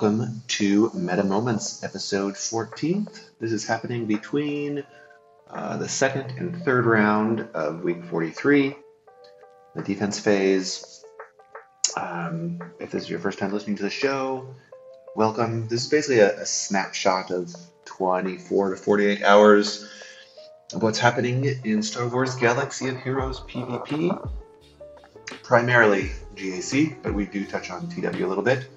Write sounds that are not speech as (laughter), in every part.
welcome to Meta Moments, episode 14th. This is happening between uh, the second and third round of week 43, the defense phase. Um, if this is your first time listening to the show, welcome. This is basically a, a snapshot of 24 to 48 hours of what's happening in Star Wars Galaxy of Heroes PvP. Primarily GAC, but we do touch on TW a little bit.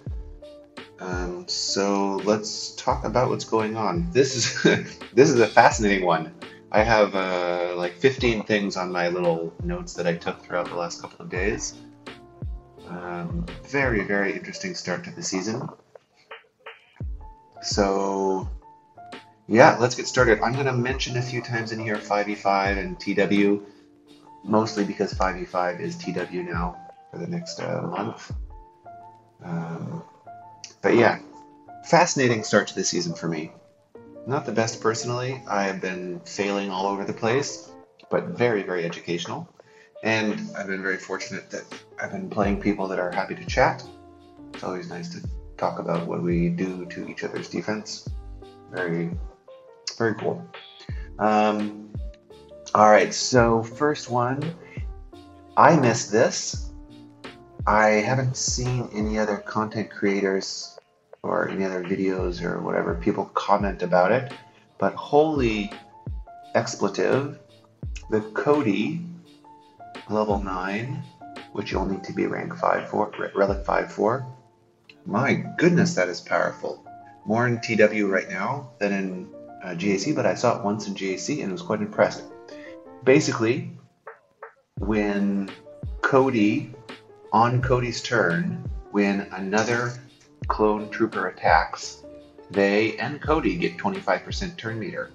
Um, so let's talk about what's going on. This is (laughs) this is a fascinating one. I have uh, like 15 things on my little notes that I took throughout the last couple of days. Um, very very interesting start to the season. So yeah, let's get started. I'm going to mention a few times in here 5v5 and TW, mostly because 5v5 is TW now for the next uh, month. Um, but yeah, fascinating start to the season for me. Not the best personally. I have been failing all over the place, but very, very educational. And I've been very fortunate that I've been playing people that are happy to chat. It's always nice to talk about what we do to each other's defense. Very, very cool. Um, all right, so first one, I missed this. I haven't seen any other content creators or any other videos or whatever people comment about it, but holy expletive, the Cody level 9, which you'll need to be rank 5 for, relic 5 for. My goodness, that is powerful. More in TW right now than in uh, GAC, but I saw it once in GAC and it was quite impressed. Basically, when Cody on Cody's turn, when another clone trooper attacks, they and Cody get 25% turn meter.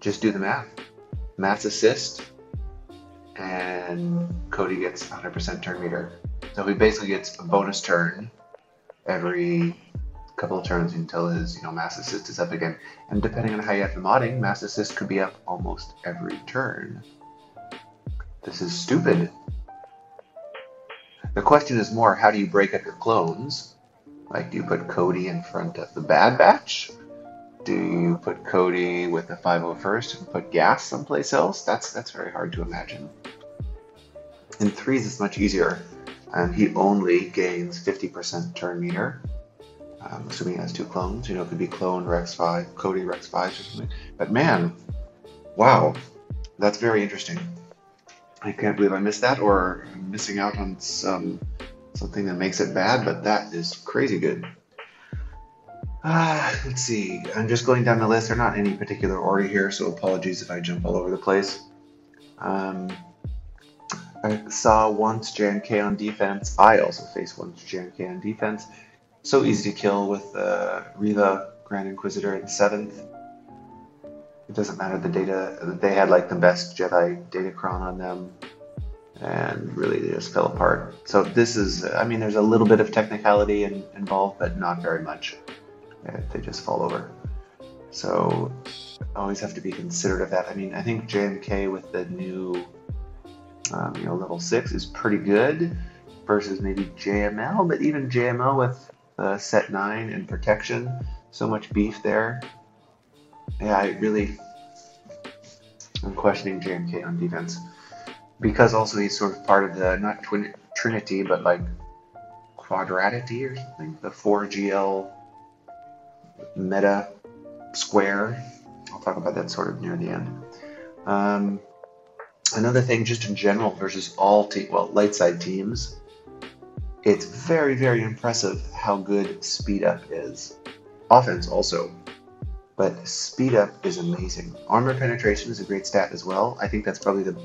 Just do the math. Mass assist, and Cody gets 100% turn meter. So he basically gets a bonus turn every couple of turns until his you know mass assist is up again. And depending on how you have the modding, mass assist could be up almost every turn. This is stupid. The question is more how do you break up your clones? Like, do you put Cody in front of the Bad Batch? Do you put Cody with the 501st and put Gas someplace else? That's that's very hard to imagine. In threes, it's much easier. and he only gains 50% turn meter. Um, assuming he has two clones, you know, it could be clone Rex 5, Cody Rex 5 or something. But man, wow, that's very interesting. I can't believe I missed that, or I'm missing out on some something that makes it bad, but that is crazy good. Ah, let's see. I'm just going down the list. They're not in any particular order here, so apologies if I jump all over the place. Um, I saw once JMK on defense. I also faced once JMK on defense. So easy to kill with uh, Reva Grand Inquisitor in seventh it doesn't matter the data. They had like the best Jedi Datacron on them, and really they just fell apart. So this is, I mean, there's a little bit of technicality in, involved, but not very much. They just fall over. So always have to be considerate of that. I mean, I think JMK with the new, um, you know, level six is pretty good versus maybe JML, but even JML with uh, set nine and protection, so much beef there yeah, I really I'm questioning JMK on defense because also he's sort of part of the not twin, Trinity but like quadratity or something, the 4GL meta square. I'll talk about that sort of near the end. Um, another thing, just in general versus all te- well light side teams, it's very very impressive how good speed up is. Offense also but speed up is amazing. Armor penetration is a great stat as well. I think that's probably the.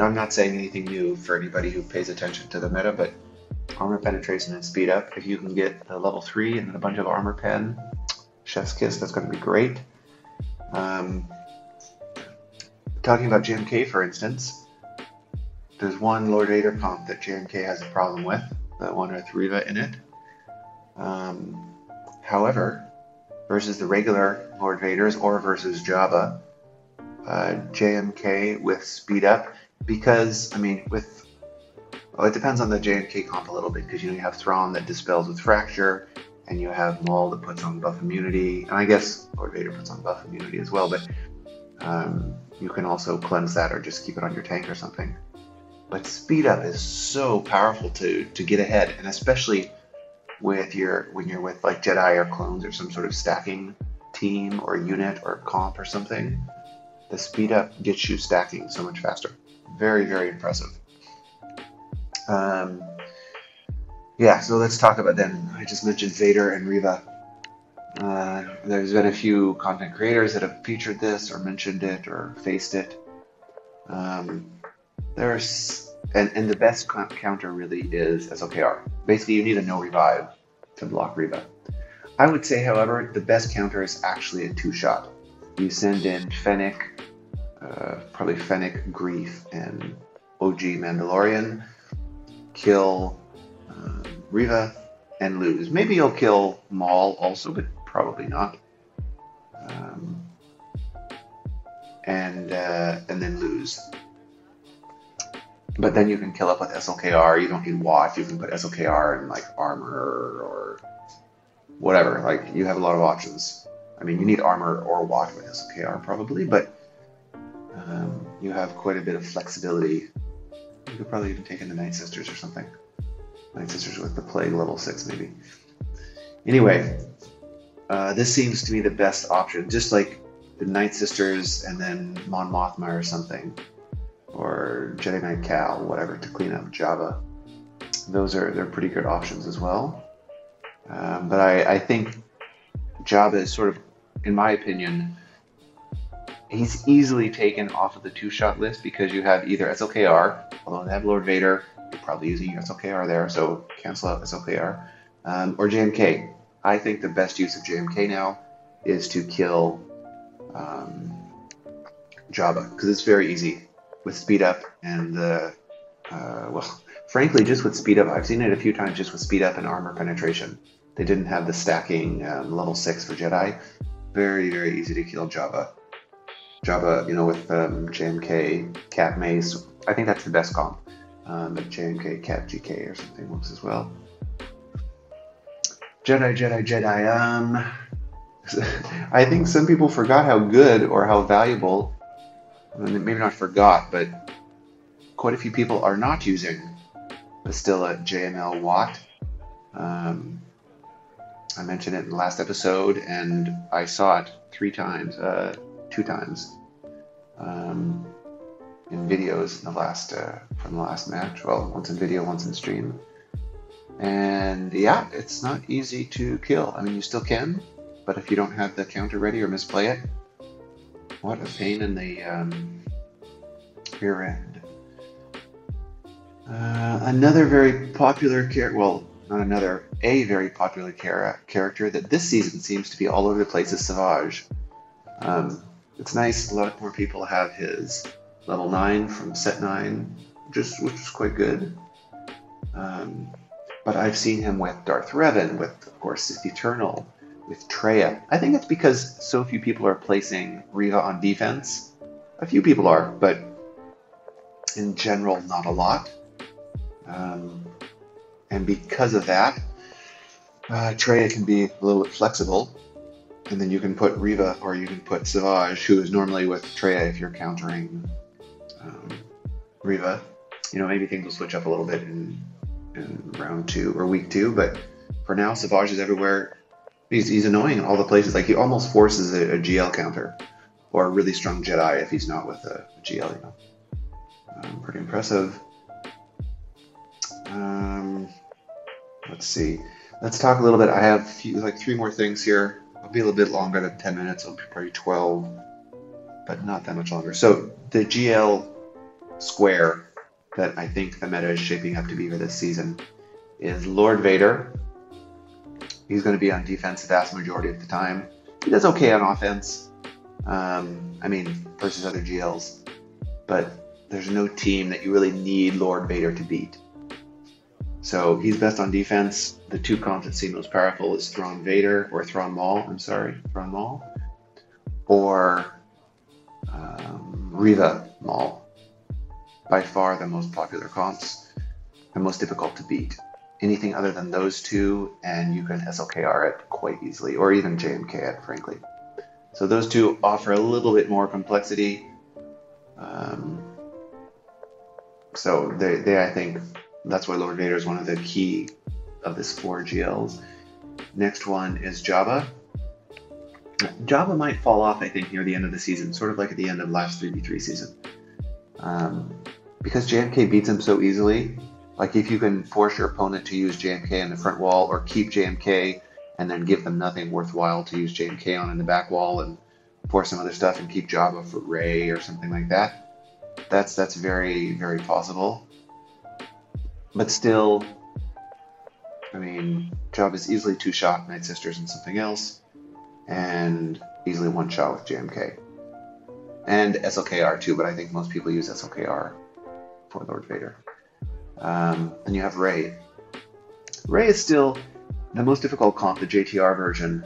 I'm not saying anything new for anybody who pays attention to the meta, but armor penetration and speed up. If you can get a level three and then a bunch of armor pen, chef's kiss. That's going to be great. Um, talking about JMK, for instance, there's one Lord Vader comp that JMK has a problem with, that one with Reva in it. Um, however, versus the regular Lord Vaders or versus Jabba. Uh, JMK with speed up because I mean with Well, it depends on the JMK comp a little bit because you know you have Thrawn that dispels with fracture, and you have Maul that puts on buff immunity, and I guess Lord Vader puts on buff immunity as well. But um, you can also cleanse that or just keep it on your tank or something. But speed up is so powerful to to get ahead, and especially with your when you're with like Jedi or clones or some sort of stacking team or unit or comp or something. The speed up gets you stacking so much faster. Very very impressive. Um, yeah, so let's talk about them. I just mentioned Vader and Reva. Uh, there's been a few content creators that have featured this or mentioned it or faced it. Um, there's and, and the best counter really is SLKR. Basically, you need a no revive to block Reva. I would say, however, the best counter is actually a two shot. You send in Fennec, uh, probably Fennec, Greef, and OG Mandalorian, kill uh, Reva, and lose. Maybe you'll kill Maul also, but probably not. Um, and uh, and then lose. But then you can kill up with SLKR. You don't need Watch. You can put SLKR in like armor or whatever. Like you have a lot of options. I mean, you need armor or Watch with SLKR probably, but um, you have quite a bit of flexibility. You could probably even take in the Night Sisters or something. Night Sisters with the Plague level six maybe. Anyway, uh, this seems to be the best option. Just like the Night Sisters and then Mon Mothma or something or Jedi Knight Cal, whatever, to clean up Jabba. Those are they're pretty good options as well. Um, but I, I think Jabba is sort of, in my opinion, he's easily taken off of the two-shot list because you have either SLKR, although they have Lord Vader, you're probably using SLKR there, so cancel out SLKR, um, or JMK. I think the best use of JMK now is to kill um, Jabba because it's very easy with speed up and the uh, well, frankly, just with speed up, I've seen it a few times just with speed up and armor penetration. They didn't have the stacking um, level six for Jedi. Very very easy to kill Jabba. Jabba, you know, with um, JMK, Cat Mace. I think that's the best comp. Um, JMK, Cat GK or something works as well. Jedi, Jedi, Jedi. Um, (laughs) I think some people forgot how good or how valuable maybe not forgot, but quite a few people are not using Bastila JML Wat. Um, I mentioned it in the last episode, and I saw it three times, uh, two times, um, in videos in the last uh, from the last match. Well, once in video, once in stream. And yeah, it's not easy to kill. I mean, you still can, but if you don't have the counter ready or misplay it, what a pain in the um, rear end. Uh, another very popular character, well, not another, a very popular char- character that this season seems to be all over the place is Savage. Um, it's nice, a lot more people have his level 9 from set 9, just, which is quite good. Um, but I've seen him with Darth Revan, with, of course, Eternal, with Traya. I think it's because so few people are placing Reva on defense. A few people are, but in general, not a lot. Um, and because of that, uh, Traya can be a little bit flexible. And then you can put Reva or you can put Savage, who is normally with Traya if you're countering um, Reva. You know, maybe things will switch up a little bit in, in round two or week two, but for now, Savage is everywhere He's, he's annoying in all the places. Like he almost forces a, a GL counter or a really strong Jedi if he's not with a, a GL. You know, um, pretty impressive. Um, let's see. Let's talk a little bit. I have few, like three more things here. I'll be a little bit longer than 10 minutes. I'll be probably 12, but not that much longer. So the GL square that I think the meta is shaping up to be for this season is Lord Vader, He's going to be on defense the vast majority of the time. He does okay on offense. Um, I mean, versus other GLs. But there's no team that you really need Lord Vader to beat. So he's best on defense. The two comps that seem most powerful is Thrawn Vader, or Thrawn Maul, I'm sorry, Thrawn Maul, or um, Reva Maul. By far the most popular comps. and most difficult to beat. Anything other than those two, and you can SLKR it quite easily, or even JMK it, frankly. So those two offer a little bit more complexity. Um, so they, they, I think, that's why Lord Vader is one of the key of this four GLs. Next one is Jabba. Jabba might fall off, I think, near the end of the season, sort of like at the end of last 3v3 season. Um, because JMK beats him so easily, like if you can force your opponent to use JMK in the front wall or keep JMK and then give them nothing worthwhile to use JMK on in the back wall and force some other stuff and keep Jabba for Rey or something like that. That's that's very very possible. But still, I mean, Jabba is easily two shot Night Sisters and something else, and easily one shot with JMK. And SLKR too, but I think most people use SLKR for Lord Vader. Um, then you have Rey. Rey is still the most difficult comp, the JTR version.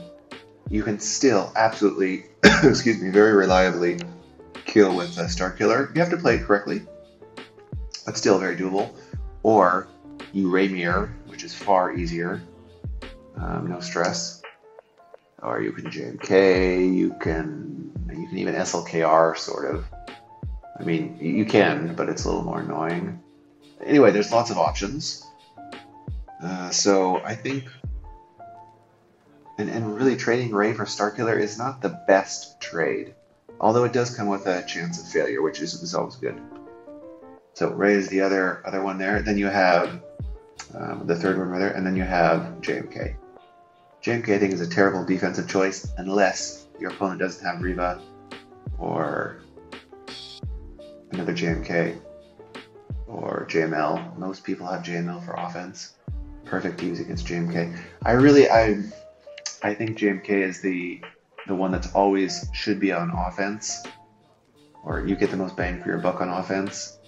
You can still absolutely, (clears throat) excuse me, very reliably kill with a Star Killer. You have to play it correctly, but still very doable. Or you Rey Mirror, which is far easier, um, no stress. Or you can JMK, you can you can even SLKR sort of. I mean, you can, but it's a little more annoying. Anyway, there's lots of options. Uh, so I think, and, and really trading Rey for Starkiller is not the best trade, although it does come with a chance of failure, which is, is always good. So Rey is the other other one there. Then you have um, the third one right there, and then you have JMK. JMK I think is a terrible defensive choice unless your opponent doesn't have Reva or another JMK JML. Most people have JML for offense. Perfect use against JMK. I really I I think JMK is the the one that's always should be on offense, or you get the most bang for your buck on offense,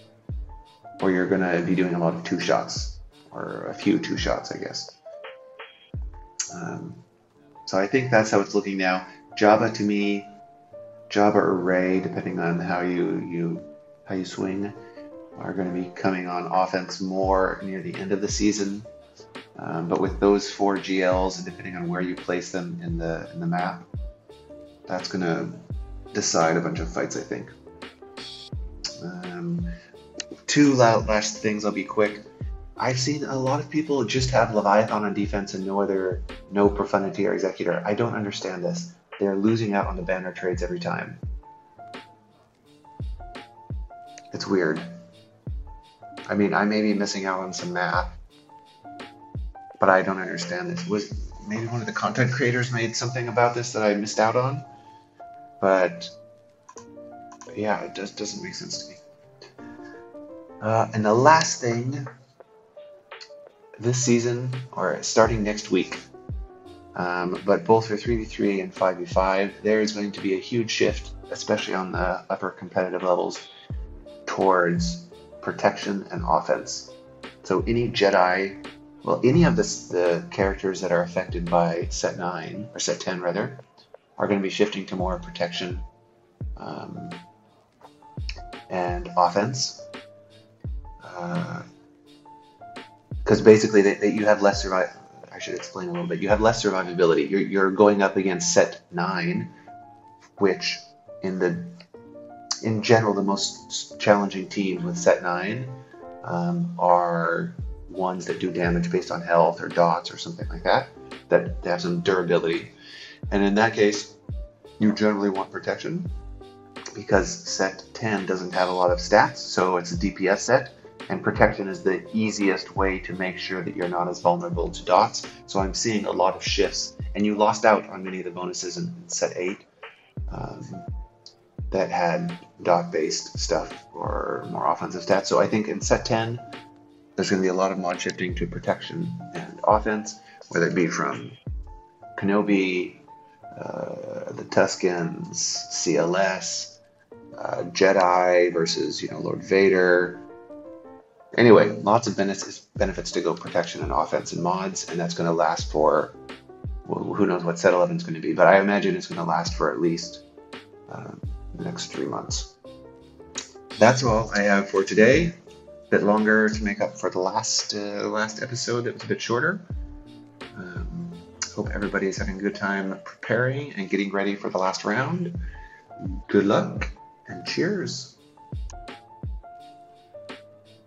or you're gonna be doing a lot of two shots or a few two shots, I guess. Um, so I think that's how it's looking now. Jabba to me, Jabba or Rey, depending on how you you how you swing, are going to be coming on offense more near the end of the season. Um, but with those four GLs, and depending on where you place them in the in the map, that's going to decide a bunch of fights, I think. Um, two last things. I'll be quick. I've seen a lot of people just have Leviathan on defense and no other, no Profundity or Executor. I don't understand this. They're losing out on the banner trades every time. It's weird. I mean, I may be missing out on some math, but I don't understand this. Was maybe one of the content creators made something about this that I missed out on? But, yeah, it just doesn't make sense to me. Uh, and the last thing this season, or starting next week, um, but both for 3v3 and 5v5, there is going to be a huge shift, especially on the upper competitive levels, towards protection and offense. So any Jedi, well, any of the, the characters that are affected by set 9, or set 10 rather, are going to be shifting to more protection um, and offense. Uh, because basically they, they, you have less survive. I should explain a little bit. You have less survivability. You're, you're going up against set nine, which in the in general the most challenging teams with set nine um, are ones that do damage based on health or dots or something like that. That have some durability, and in that case, you generally want protection because set 10 doesn't have a lot of stats, so it's a DPS set and protection is the easiest way to make sure that you're not as vulnerable to dots. So I'm seeing a lot of shifts, and you lost out on many of the bonuses in set 8 um, that had dot based stuff or more offensive stats. So I think in set 10, there's going to be a lot of mod shifting to protection and offense, whether it be from Kenobi, uh, the Tuskens, CLS, uh, Jedi versus you know Lord Vader, Anyway, lots of benefits benefits to go protection and offense and mods, and that's going to last for well, who knows what set 11 is going to be, but I imagine it's going to last for at least uh, next three months. That's all I have for today. A bit longer to make up for the last uh, last episode that was a bit shorter. Um, hope everybody is having a good time preparing and getting ready for the last round. Good luck and cheers.